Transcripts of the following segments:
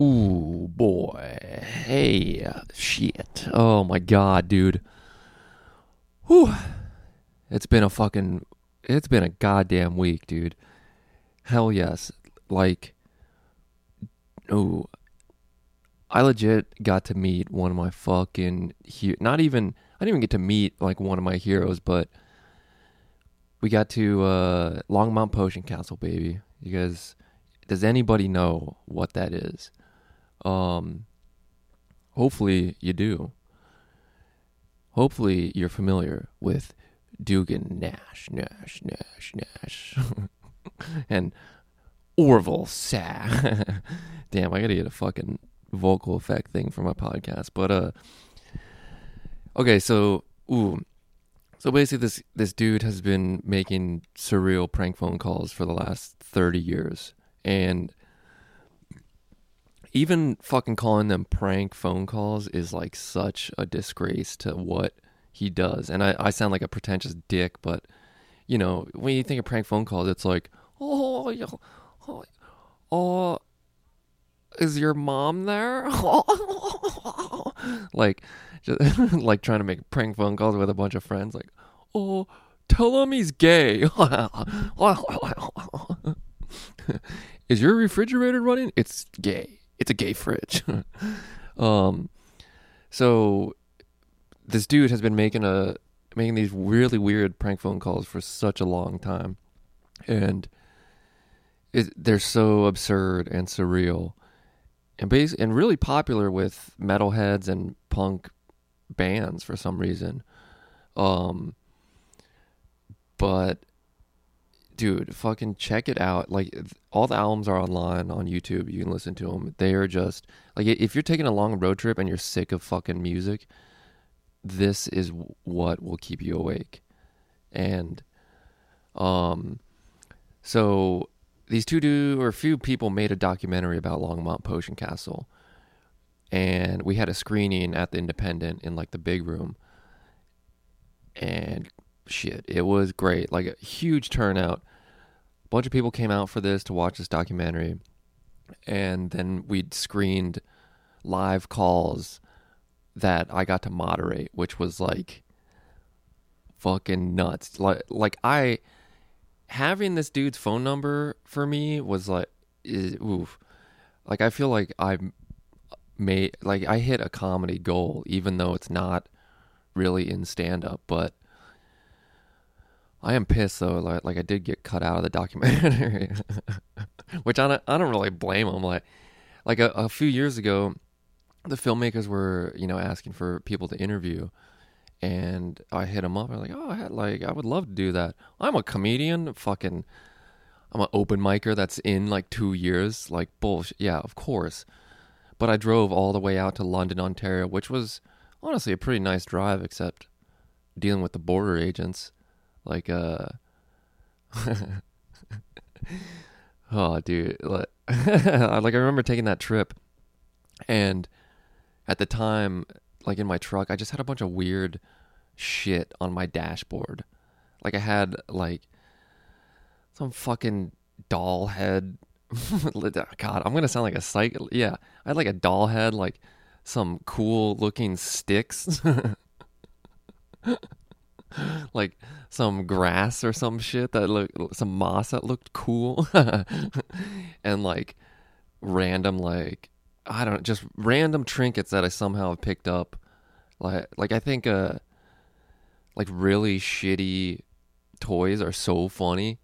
Ooh, boy. Hey, shit. Oh my god, dude. Whew. It's been a fucking. It's been a goddamn week, dude. Hell yes. Like. Ooh. I legit got to meet one of my fucking. He- not even. I didn't even get to meet, like, one of my heroes, but. We got to uh, Longmont Potion Castle, baby. You guys. Does anybody know what that is? Um, hopefully you do. Hopefully you're familiar with Dugan Nash, Nash, Nash, Nash, and Orville Sa. Damn, I gotta get a fucking vocal effect thing for my podcast. But uh, okay, so ooh, so basically this this dude has been making surreal prank phone calls for the last thirty years, and even fucking calling them prank phone calls is like such a disgrace to what he does. And I, I sound like a pretentious dick, but you know, when you think of prank phone calls, it's like, oh, oh, oh, is your mom there? like, just, like trying to make prank phone calls with a bunch of friends, like, oh, tell him he's gay. is your refrigerator running? It's gay it's a gay fridge. um, so this dude has been making a making these really weird prank phone calls for such a long time, and it, they're so absurd and surreal, and base and really popular with metalheads and punk bands for some reason. Um, but dude, fucking check it out. Like all the albums are online on YouTube. You can listen to them. They are just like if you're taking a long road trip and you're sick of fucking music, this is what will keep you awake. And um so these two do or a few people made a documentary about Longmont Potion Castle. And we had a screening at the Independent in like the big room. And shit, it was great. Like a huge turnout. A bunch of people came out for this to watch this documentary. And then we'd screened live calls that I got to moderate, which was like fucking nuts. Like like I having this dude's phone number for me was like is, oof. Like I feel like I uh, made like I hit a comedy goal even though it's not really in stand up, but I am pissed though. Like, like I did get cut out of the documentary, which I don't, I don't really blame them. Like, like a, a few years ago, the filmmakers were you know asking for people to interview, and I hit them up. I'm like, oh, I had like I would love to do that. I'm a comedian. Fucking, I'm an open micer that's in like two years. Like bullshit. Yeah, of course. But I drove all the way out to London, Ontario, which was honestly a pretty nice drive, except dealing with the border agents like uh oh dude like, i remember taking that trip and at the time like in my truck i just had a bunch of weird shit on my dashboard. Like i had like some fucking doll head. God i'm gonna sound like a psych yeah i had like a doll head like some cool looking sticks like some grass or some shit that looked some moss that looked cool. And like random like I don't know, just random trinkets that I somehow picked up. Like like I think uh like really shitty toys are so funny.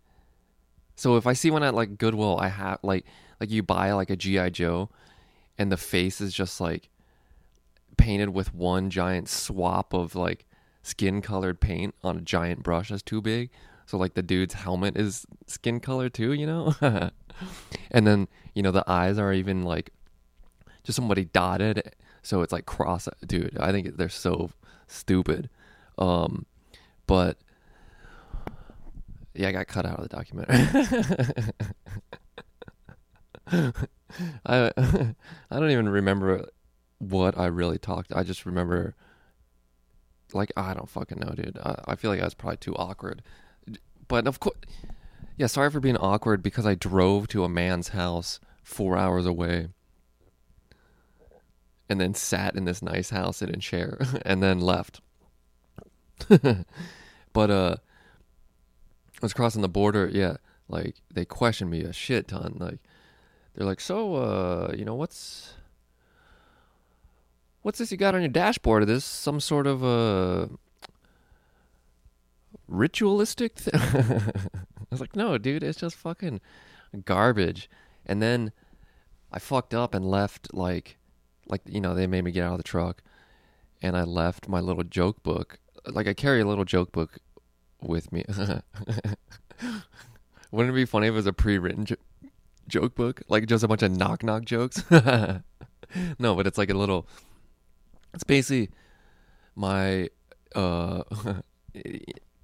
So if I see one at like Goodwill, I have like like you buy like a GI Joe and the face is just like painted with one giant swap of like skin colored paint on a giant brush that's too big. So like the dude's helmet is skin color too, you know? and then, you know, the eyes are even like just somebody dotted. So it's like cross dude, I think they're so stupid. Um but yeah, I got cut out of the documentary. I I don't even remember what I really talked. I just remember like I don't fucking know, dude. I, I feel like I was probably too awkward. But of course, yeah. Sorry for being awkward because I drove to a man's house four hours away and then sat in this nice house in a chair and then left. but uh I was crossing the border, yeah, like they questioned me a shit ton. Like they're like, "So, uh, you know, what's what's this you got on your dashboard? Is this some sort of a ritualistic thing?" I was like, "No, dude, it's just fucking garbage." And then I fucked up and left like like you know, they made me get out of the truck and I left my little joke book. Like I carry a little joke book with me. Wouldn't it be funny if it was a pre-written jo- joke book, like just a bunch of knock knock jokes? no, but it's like a little. It's basically my. uh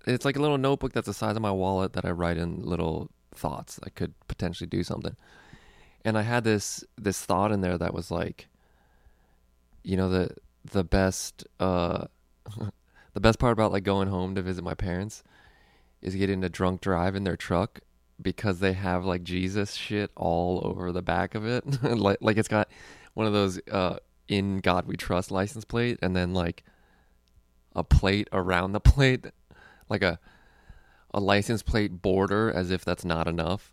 It's like a little notebook that's the size of my wallet that I write in little thoughts I could potentially do something. And I had this this thought in there that was like, you know the the best uh the best part about like going home to visit my parents is getting a drunk drive in their truck because they have like Jesus shit all over the back of it. like like it's got one of those uh in God we trust license plate and then like a plate around the plate like a a license plate border as if that's not enough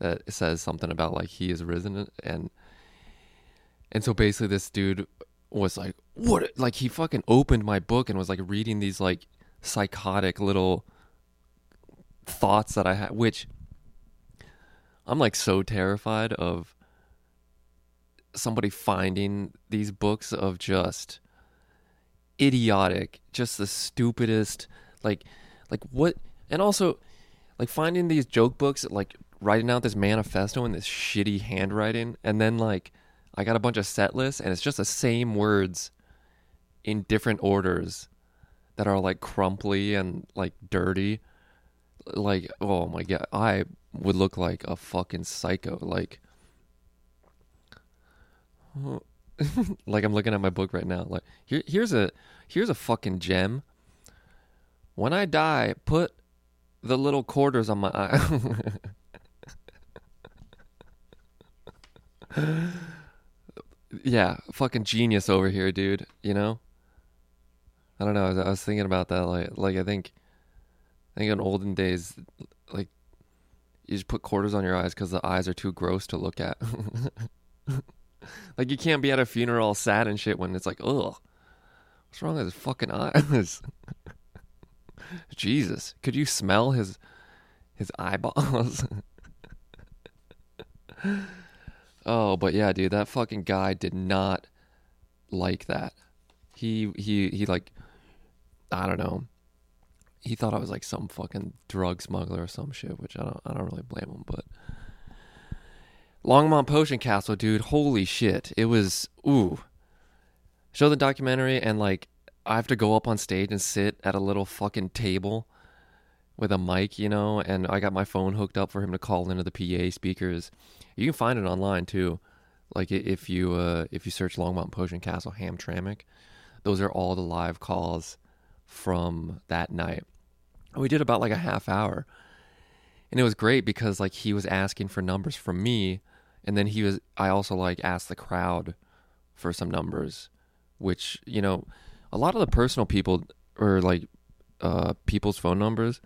that says something about like he is risen and and so basically this dude was like what? Like he fucking opened my book and was like reading these like psychotic little thoughts that I had, which I'm like so terrified of somebody finding these books of just idiotic, just the stupidest, like, like what, and also like finding these joke books, like writing out this manifesto in this shitty handwriting, and then like I got a bunch of set lists, and it's just the same words in different orders that are like crumply and like dirty. Like oh my god i would look like a fucking psycho like like i'm looking at my book right now like here, here's a here's a fucking gem. When i die put the little quarters on my eye. Yeah fucking genius over here dude you know? I don't know I was, I was thinking about that like like i think I think in olden days, like you just put quarters on your eyes because the eyes are too gross to look at. like you can't be at a funeral sad and shit when it's like, ugh, what's wrong with his fucking eyes? Jesus, could you smell his his eyeballs? oh, but yeah, dude, that fucking guy did not like that. He he he like I don't know he thought I was like some fucking drug smuggler or some shit, which I don't I don't really blame him, but Longmont Potion Castle, dude, holy shit. It was ooh. Show the documentary and like I have to go up on stage and sit at a little fucking table with a mic, you know, and I got my phone hooked up for him to call into the PA speakers. You can find it online too. Like if you uh if you search Longmont Potion Castle Hamtramck, those are all the live calls from that night. We did about like a half hour. And it was great because like he was asking for numbers from me and then he was I also like asked the crowd for some numbers which, you know, a lot of the personal people or like uh people's phone numbers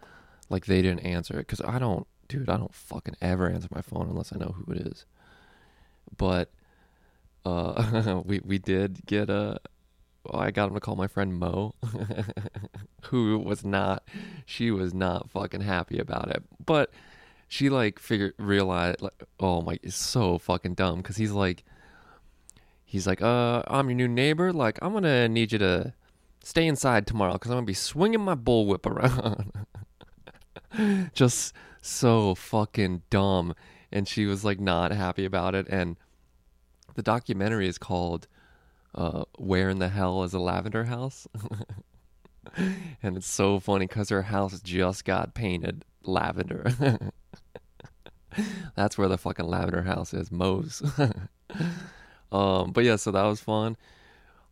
like they didn't answer it cuz I don't dude, I don't fucking ever answer my phone unless I know who it is. But uh we we did get a well, I got him to call my friend Mo, who was not, she was not fucking happy about it. But she like figured, realized, like, oh my, it's so fucking dumb because he's like, he's like, uh, I'm your new neighbor. Like, I'm gonna need you to stay inside tomorrow because I'm gonna be swinging my bullwhip around. Just so fucking dumb. And she was like not happy about it. And the documentary is called uh, where in the hell is a lavender house? and it's so funny because her house just got painted lavender. That's where the fucking lavender house is, Moe's. um, but yeah, so that was fun.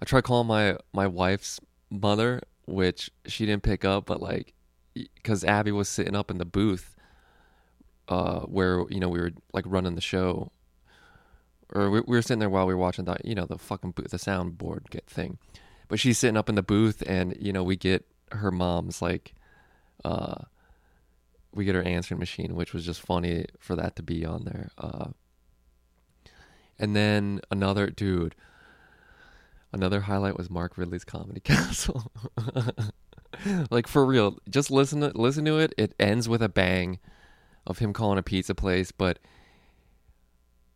I tried calling my my wife's mother, which she didn't pick up, but like, because Abby was sitting up in the booth, uh, where you know we were like running the show, or we, we were sitting there while we were watching the you know the fucking the soundboard get thing, but she's sitting up in the booth, and you know we get her mom's like, uh, we get her answering machine, which was just funny for that to be on there. Uh, and then another dude, another highlight was Mark Ridley's Comedy Castle. like for real, just listen to listen to it. It ends with a bang of him calling a pizza place, but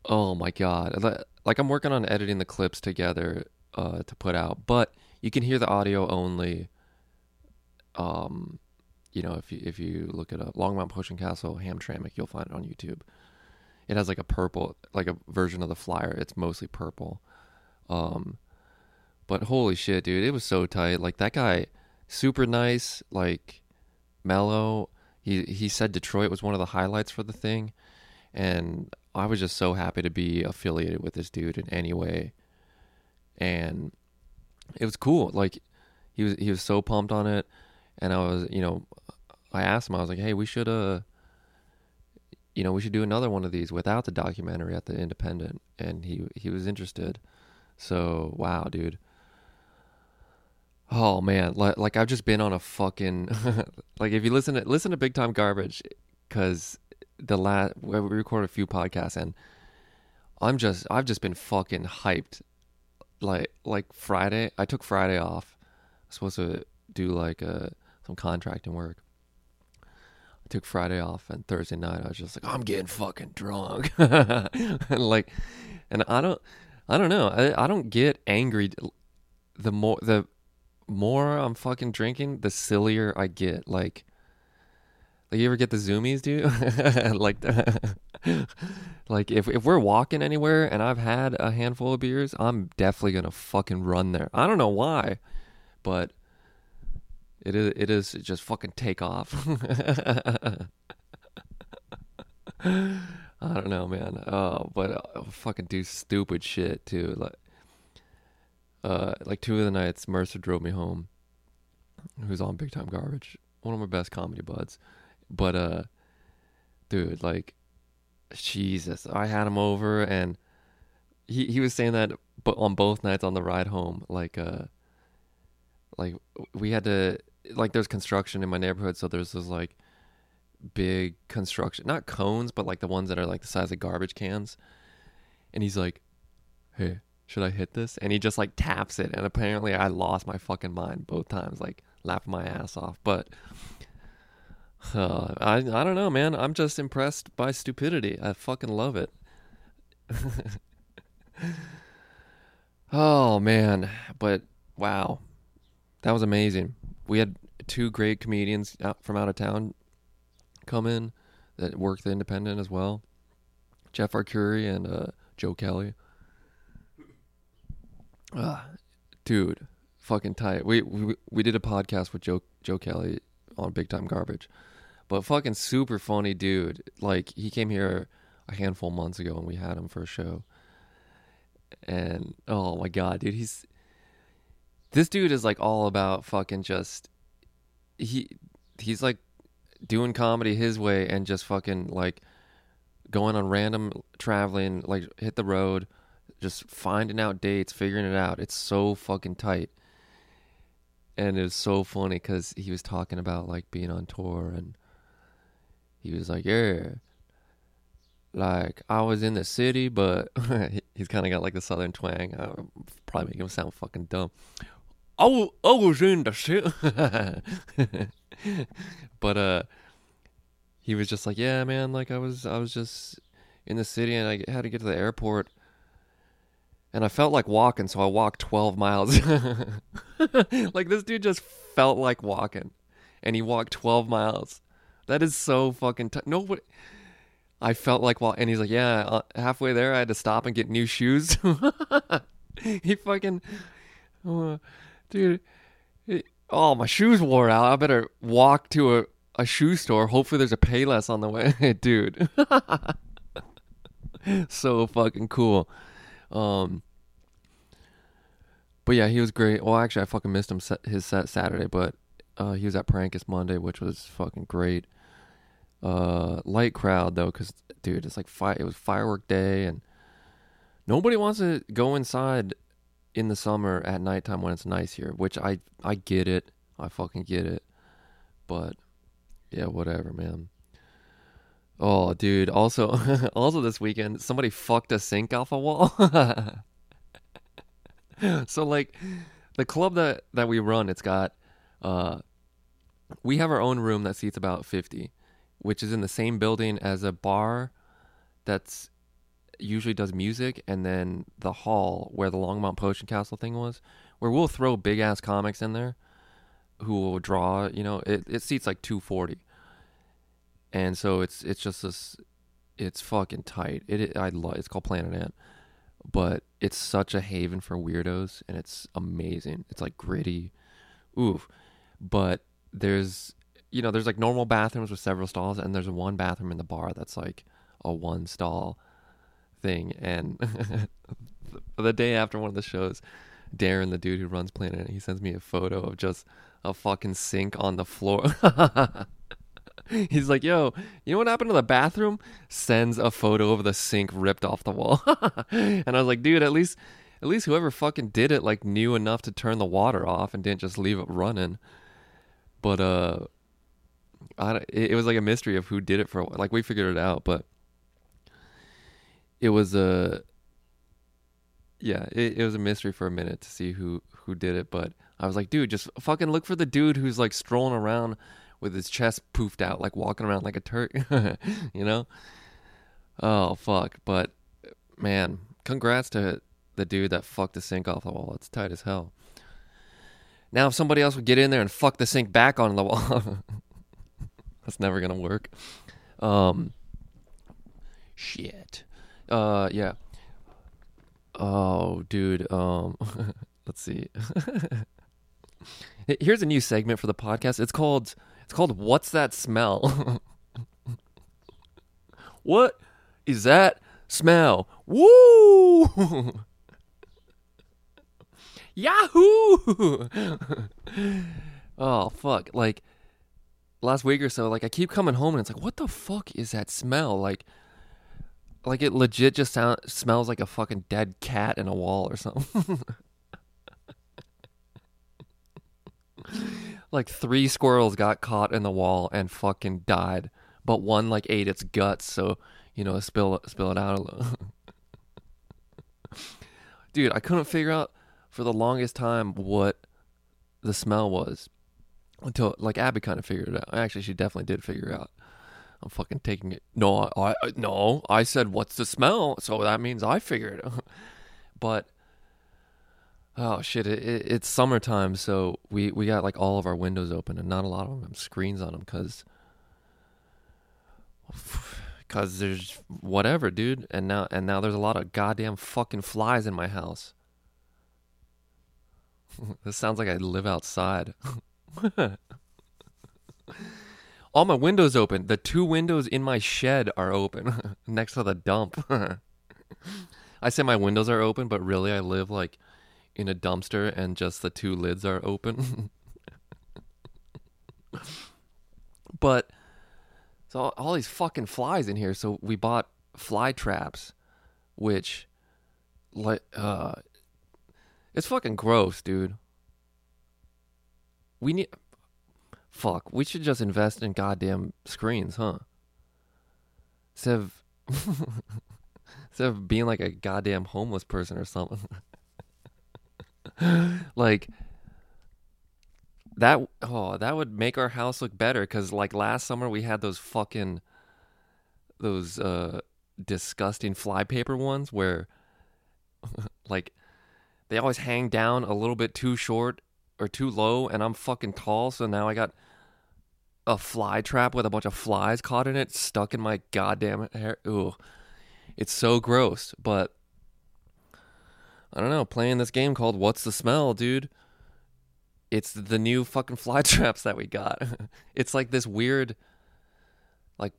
oh my god, like I'm working on editing the clips together uh, to put out, but you can hear the audio only. Um, you know, if you if you look at a Longmont Potion Castle Hamtramck, you'll find it on YouTube. It has like a purple, like a version of the flyer. It's mostly purple. Um, but holy shit, dude, it was so tight. Like that guy, super nice, like mellow. He he said Detroit was one of the highlights for the thing, and I was just so happy to be affiliated with this dude in any way. And it was cool. Like he was he was so pumped on it, and I was you know I asked him I was like, hey, we should uh you know, we should do another one of these without the documentary at the Independent, and he he was interested. So wow, dude. Oh man, like, like I've just been on a fucking like if you listen to listen to Big Time Garbage, because the last we recorded a few podcasts and I'm just I've just been fucking hyped. Like like Friday, I took Friday off. I was supposed to do like uh some contracting work. I took Friday off, and Thursday night I was just like, I'm getting fucking drunk, and like, and I don't, I don't know, I, I don't get angry. The more the more I'm fucking drinking, the sillier I get. Like, like you ever get the zoomies, dude? like, like if if we're walking anywhere and I've had a handful of beers, I'm definitely gonna fucking run there. I don't know why, but it is it is just fucking take off. I don't know, man. Oh, but uh, fucking do stupid shit too. Like, uh, like two of the nights, Mercer drove me home. Who's on Big Time Garbage? One of my best comedy buds. But uh, dude, like, Jesus, I had him over, and he he was saying that, but on both nights on the ride home, like uh, like we had to like there's construction in my neighborhood, so there's this like big construction, not cones, but like the ones that are like the size of garbage cans. And he's like, "Hey, should I hit this?" And he just like taps it, and apparently I lost my fucking mind both times, like laughing my ass off. But uh, I I don't know, man. I'm just impressed by stupidity. I fucking love it. oh man, but wow, that was amazing we had two great comedians out from out of town come in that work the independent as well. Jeff Arcuri and uh, Joe Kelly. Uh, dude, fucking tight. We, we we did a podcast with Joe Joe Kelly on Big Time Garbage, but fucking super funny dude. Like he came here a handful months ago and we had him for a show. And oh my god, dude, he's this dude is like all about fucking just he he's like doing comedy his way and just fucking like going on random traveling like hit the road just finding out dates figuring it out it's so fucking tight and it was so funny because he was talking about like being on tour and he was like yeah like I was in the city, but he's kind of got like the southern twang. I probably make him sound fucking dumb. I, I was in the shit. but uh he was just like, "Yeah, man, like I was I was just in the city and I had to get to the airport and I felt like walking, so I walked 12 miles." like this dude just felt like walking and he walked 12 miles. That is so fucking t- nobody I felt like while and he's like, "Yeah, uh, halfway there I had to stop and get new shoes." he fucking uh, dude. It, oh, my shoes wore out. I better walk to a, a shoe store. Hopefully, there's a Payless on the way, dude. so fucking cool. Um, but yeah, he was great. Well, actually, I fucking missed him set, his set Saturday, but uh, he was at Prankus Monday, which was fucking great. Uh, light crowd though, cause dude, it's like fi- it was firework day and nobody wants to go inside in the summer at nighttime when it's nice here, which I I get it. I fucking get it. But yeah, whatever, man. Oh, dude. Also, also this weekend, somebody fucked a sink off a wall. so like, the club that that we run, it's got, uh, we have our own room that seats about fifty, which is in the same building as a bar, that's usually does music, and then the hall where the Longmont Potion Castle thing was, where we'll throw big ass comics in there, who will draw. You know, it it seats like two forty and so it's it's just this it's fucking tight it, it i love it's called planet ant but it's such a haven for weirdos and it's amazing. It's like gritty. Oof. But there's you know there's like normal bathrooms with several stalls and there's one bathroom in the bar that's like a one stall thing. And the day after one of the shows darren the dude who runs planet he sends me a photo of just a fucking sink on the floor He's like, yo, you know what happened to the bathroom? Sends a photo of the sink ripped off the wall. and I was like, dude, at least at least whoever fucking did it like knew enough to turn the water off and didn't just leave it running. But uh I it, it was like a mystery of who did it for a like we figured it out, but it was a yeah, it, it was a mystery for a minute to see who who did it, but I was like, dude, just fucking look for the dude who's like strolling around with his chest poofed out, like walking around like a Turk, you know? Oh, fuck. But, man, congrats to the dude that fucked the sink off the wall. It's tight as hell. Now, if somebody else would get in there and fuck the sink back on the wall, that's never going to work. Um, shit. Uh, yeah. Oh, dude. Um, let's see. Here's a new segment for the podcast. It's called it's called What's That Smell? what is that smell? Woo! Yahoo! oh fuck. Like last week or so, like I keep coming home and it's like, what the fuck is that smell? Like like it legit just sound, smells like a fucking dead cat in a wall or something. Like three squirrels got caught in the wall and fucking died, but one like ate its guts, so you know spill spill it out a little. Dude, I couldn't figure out for the longest time what the smell was until like Abby kind of figured it out. Actually, she definitely did figure it out. I'm fucking taking it. No, I, I no, I said what's the smell, so that means I figured it. Out. But Oh shit! It, it, it's summertime, so we we got like all of our windows open, and not a lot of them have screens on them, cause, cause there's whatever, dude. And now and now there's a lot of goddamn fucking flies in my house. this sounds like I live outside. all my windows open. The two windows in my shed are open, next to the dump. I say my windows are open, but really I live like in a dumpster and just the two lids are open. but so all, all these fucking flies in here. So we bought fly traps, which like uh, it's fucking gross, dude. We need fuck. We should just invest in goddamn screens, huh? Instead of instead of being like a goddamn homeless person or something. like that oh that would make our house look better because like last summer we had those fucking those uh disgusting flypaper ones where like they always hang down a little bit too short or too low and i'm fucking tall so now i got a fly trap with a bunch of flies caught in it stuck in my goddamn hair. Ooh it's so gross but I don't know, playing this game called What's the Smell, dude. It's the new fucking fly traps that we got. it's like this weird like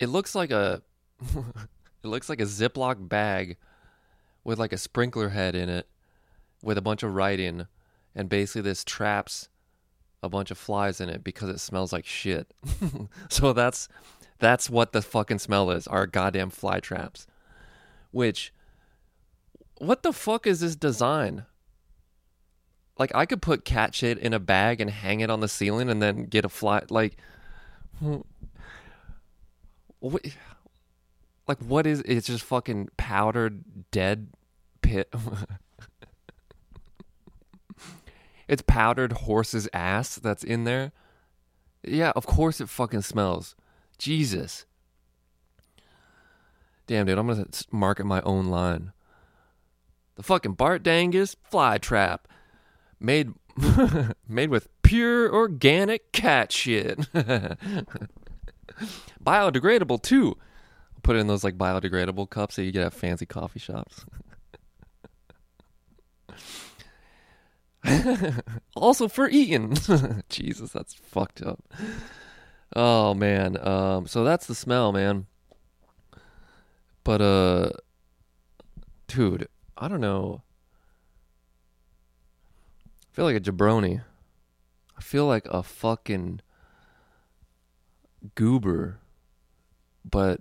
it looks like a it looks like a Ziploc bag with like a sprinkler head in it with a bunch of writing and basically this traps a bunch of flies in it because it smells like shit. so that's that's what the fucking smell is, our goddamn fly traps. Which what the fuck is this design? Like I could put cat shit in a bag and hang it on the ceiling and then get a fly like what, like what is it's just fucking powdered dead pit it's powdered horse's ass that's in there? Yeah of course it fucking smells. Jesus. Damn dude i'm gonna market my own line the fucking bart dangus fly trap made made with pure organic cat shit biodegradable too put it in those like biodegradable cups that you get at fancy coffee shops. also for eating. Jesus, that's fucked up. Oh man. Um so that's the smell, man. But uh dude, I don't know. I feel like a jabroni. I feel like a fucking goober. But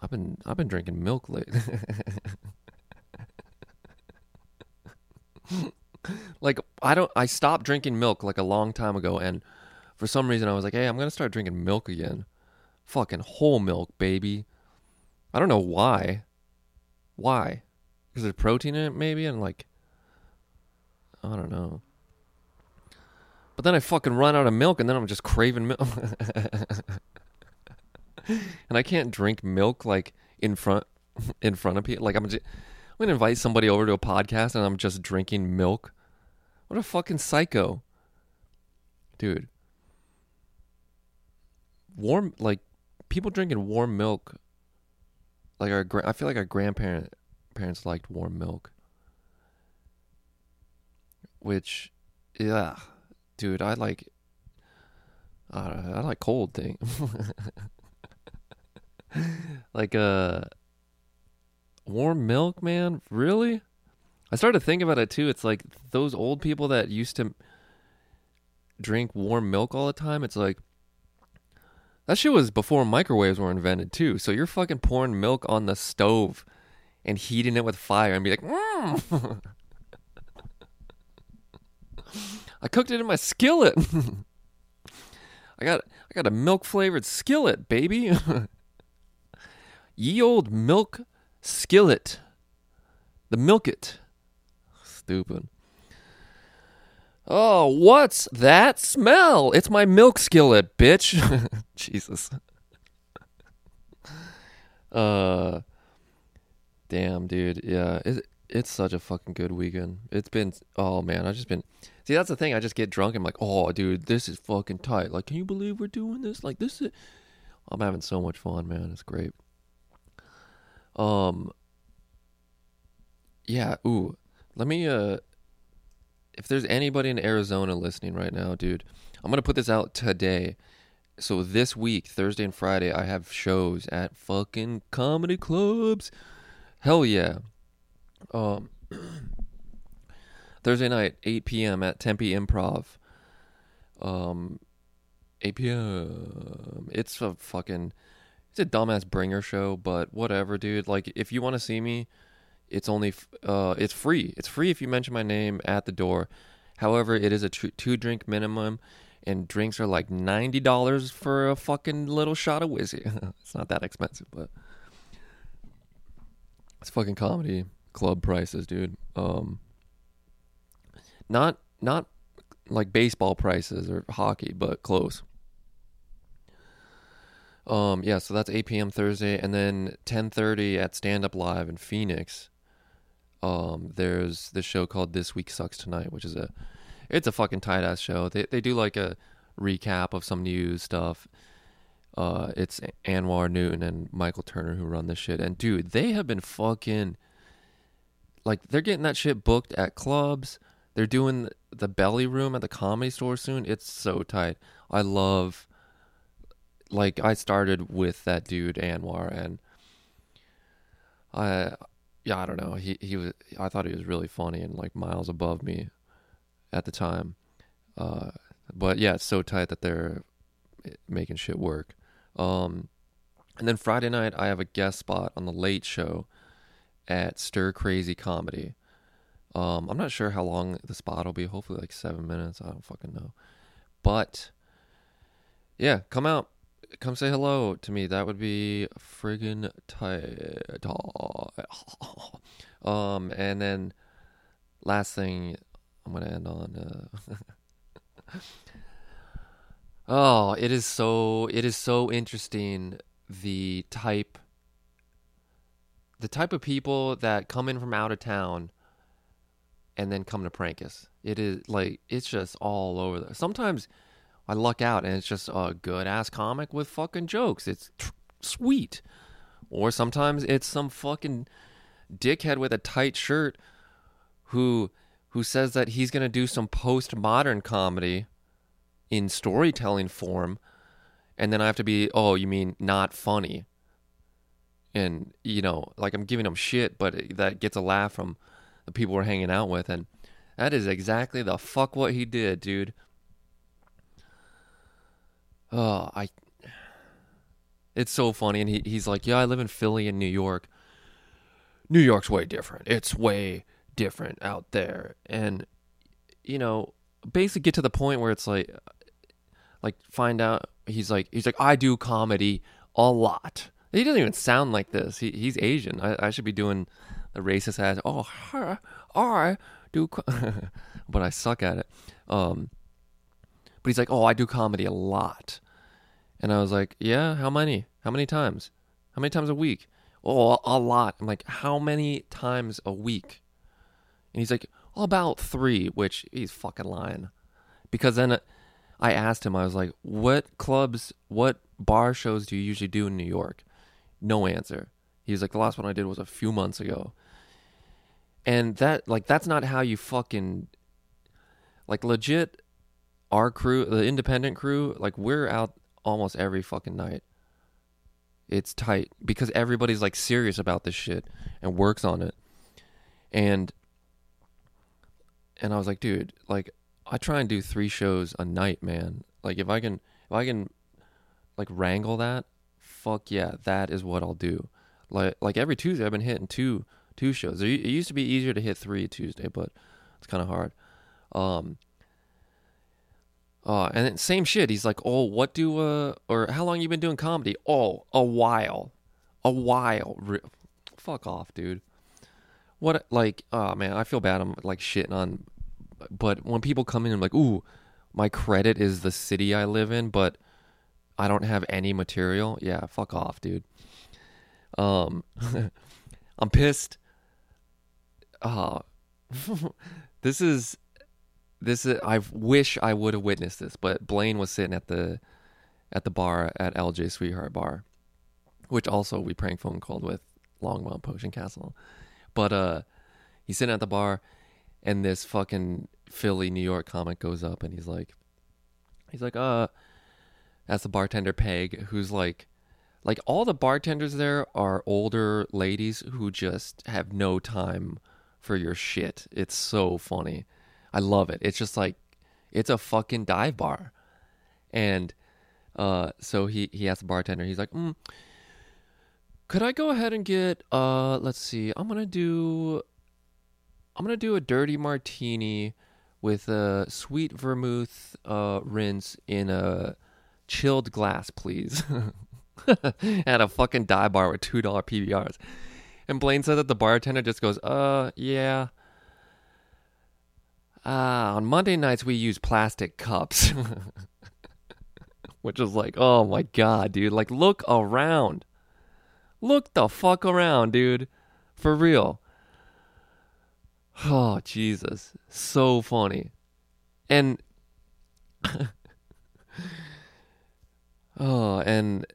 I've been I've been drinking milk lately. like I don't I stopped drinking milk like a long time ago and for some reason I was like, "Hey, I'm going to start drinking milk again." Fucking whole milk, baby. I don't know why. Why? Because there's protein in it maybe and like I don't know. But then I fucking run out of milk and then I'm just craving milk. and I can't drink milk like in front in front of people. Like I'm, just, I'm gonna invite somebody over to a podcast and I'm just drinking milk. What a fucking psycho, dude. Warm like people drinking warm milk. Like our, I feel like our grandparent parents liked warm milk. Which, yeah, dude, I like. I like cold thing. like uh warm milk, man? Really? I started to think about it too. It's like those old people that used to drink warm milk all the time. It's like that shit was before microwaves were invented too. So you're fucking pouring milk on the stove and heating it with fire and be like, mm. I cooked it in my skillet. I got I got a milk flavored skillet, baby. Ye old milk skillet. The milk it. Stupid. Oh, what's that smell? It's my milk skillet, bitch. Jesus. uh damn, dude. Yeah, it, it's such a fucking good weekend. It's been oh man, I've just been See, that's the thing. I just get drunk I'm like, "Oh, dude, this is fucking tight. Like, can you believe we're doing this? Like this is I'm having so much fun, man. It's great. Um Yeah, ooh. Let me uh if there's anybody in Arizona listening right now, dude, I'm to put this out today. So this week, Thursday and Friday, I have shows at fucking comedy clubs. Hell yeah. Um Thursday night, 8 p.m. at Tempe Improv. Um 8 p.m. It's a fucking it's a dumbass bringer show, but whatever, dude. Like, if you want to see me, it's only uh, it's free. It's free if you mention my name at the door. However, it is a two drink minimum, and drinks are like ninety dollars for a fucking little shot of whiskey. it's not that expensive, but it's fucking comedy club prices, dude. Um, not not like baseball prices or hockey, but close. Um, yeah, so that's 8 p.m. Thursday, and then 10:30 at Stand Up Live in Phoenix. Um, there's this show called This Week Sucks Tonight, which is a, it's a fucking tight ass show. They they do like a recap of some news stuff. Uh, it's Anwar Newton and Michael Turner who run this shit, and dude, they have been fucking, like, they're getting that shit booked at clubs. They're doing the belly room at the comedy store soon. It's so tight. I love like I started with that dude Anwar, and I, yeah, I don't know. He he was. I thought he was really funny and like miles above me at the time. Uh, but yeah, it's so tight that they're making shit work. Um, and then Friday night, I have a guest spot on the Late Show at Stir Crazy Comedy. Um, I'm not sure how long the spot will be. Hopefully, like seven minutes. I don't fucking know. But yeah, come out, come say hello to me. That would be friggin' tight. Um, and then last thing I'm gonna end on. Uh, oh, it is so it is so interesting the type the type of people that come in from out of town and then come to Prankus. It is like it's just all over. The, sometimes I luck out and it's just a good ass comic with fucking jokes. It's tr- sweet. Or sometimes it's some fucking dickhead with a tight shirt who who says that he's going to do some postmodern comedy in storytelling form and then I have to be, "Oh, you mean not funny?" And you know, like I'm giving them shit, but that gets a laugh from the people we're hanging out with and that is exactly the fuck what he did, dude. Oh, I. It's so funny, and he, he's like, "Yeah, I live in Philly and New York. New York's way different. It's way different out there." And you know, basically get to the point where it's like, like find out. He's like, he's like, I do comedy a lot. He doesn't even sound like this. He he's Asian. I, I should be doing the racist ass. Oh, I do, but I suck at it. Um, but he's like, oh, I do comedy a lot. And I was like, yeah, how many? How many times? How many times a week? Oh, a lot. I'm like, how many times a week? And he's like, oh, about three, which he's fucking lying. Because then I asked him, I was like, what clubs, what bar shows do you usually do in New York? No answer. He's like, the last one I did was a few months ago. And that, like, that's not how you fucking, like, legit our crew, the independent crew, like we're out almost every fucking night. It's tight because everybody's like serious about this shit and works on it. And and I was like, dude, like I try and do 3 shows a night, man. Like if I can if I can like wrangle that, fuck yeah, that is what I'll do. Like like every Tuesday I've been hitting two two shows. It used to be easier to hit 3 Tuesday, but it's kind of hard. Um uh, and then same shit. He's like, "Oh, what do uh, or how long you been doing comedy? Oh, a while, a while. Re- Fuck off, dude. What like? Oh man, I feel bad. I'm like shitting on, but when people come in, I'm like, ooh, my credit is the city I live in, but I don't have any material. Yeah, fuck off, dude. Um, I'm pissed. Uh, this is this is I wish I would have witnessed this, but Blaine was sitting at the at the bar at LJ Sweetheart Bar, which also we prank phone called with Longmont Potion Castle. But uh he's sitting at the bar and this fucking Philly, New York comic goes up and he's like he's like, uh that's the bartender Peg, who's like like all the bartenders there are older ladies who just have no time for your shit. It's so funny. I love it. It's just like it's a fucking dive bar, and uh, so he he asked the bartender. He's like, mm, "Could I go ahead and get uh, let's see, I'm gonna do, I'm gonna do a dirty martini with a sweet vermouth uh rinse in a chilled glass, please." At a fucking dive bar with two dollar PBRs. And Blaine said that the bartender just goes, "Uh, yeah." Ah, on Monday nights we use plastic cups. Which is like, oh my god, dude. Like, look around. Look the fuck around, dude. For real. Oh, Jesus. So funny. And. oh, and.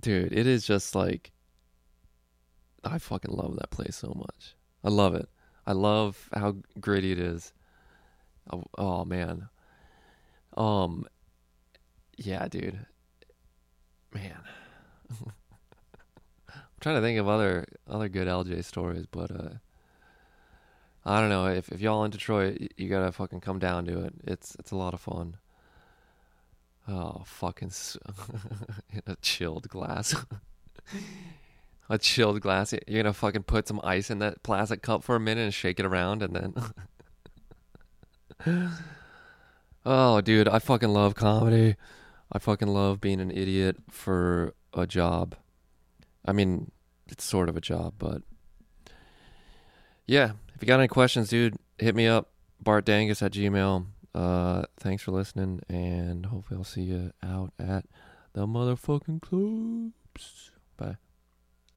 Dude, it is just like. I fucking love that place so much. I love it. I love how gritty it is. Oh, oh man. Um yeah, dude. Man. I'm trying to think of other other good LJ stories, but uh I don't know. If if y'all in Detroit, you gotta fucking come down to it. It's it's a lot of fun. Oh, fucking in a chilled glass. a chilled glass. You're gonna fucking put some ice in that plastic cup for a minute and shake it around, and then. oh, dude, I fucking love comedy. I fucking love being an idiot for a job. I mean, it's sort of a job, but yeah. If you got any questions, dude, hit me up. BartDangus at Gmail. Uh, thanks for listening, and hopefully I'll see you out at the motherfucking clubs.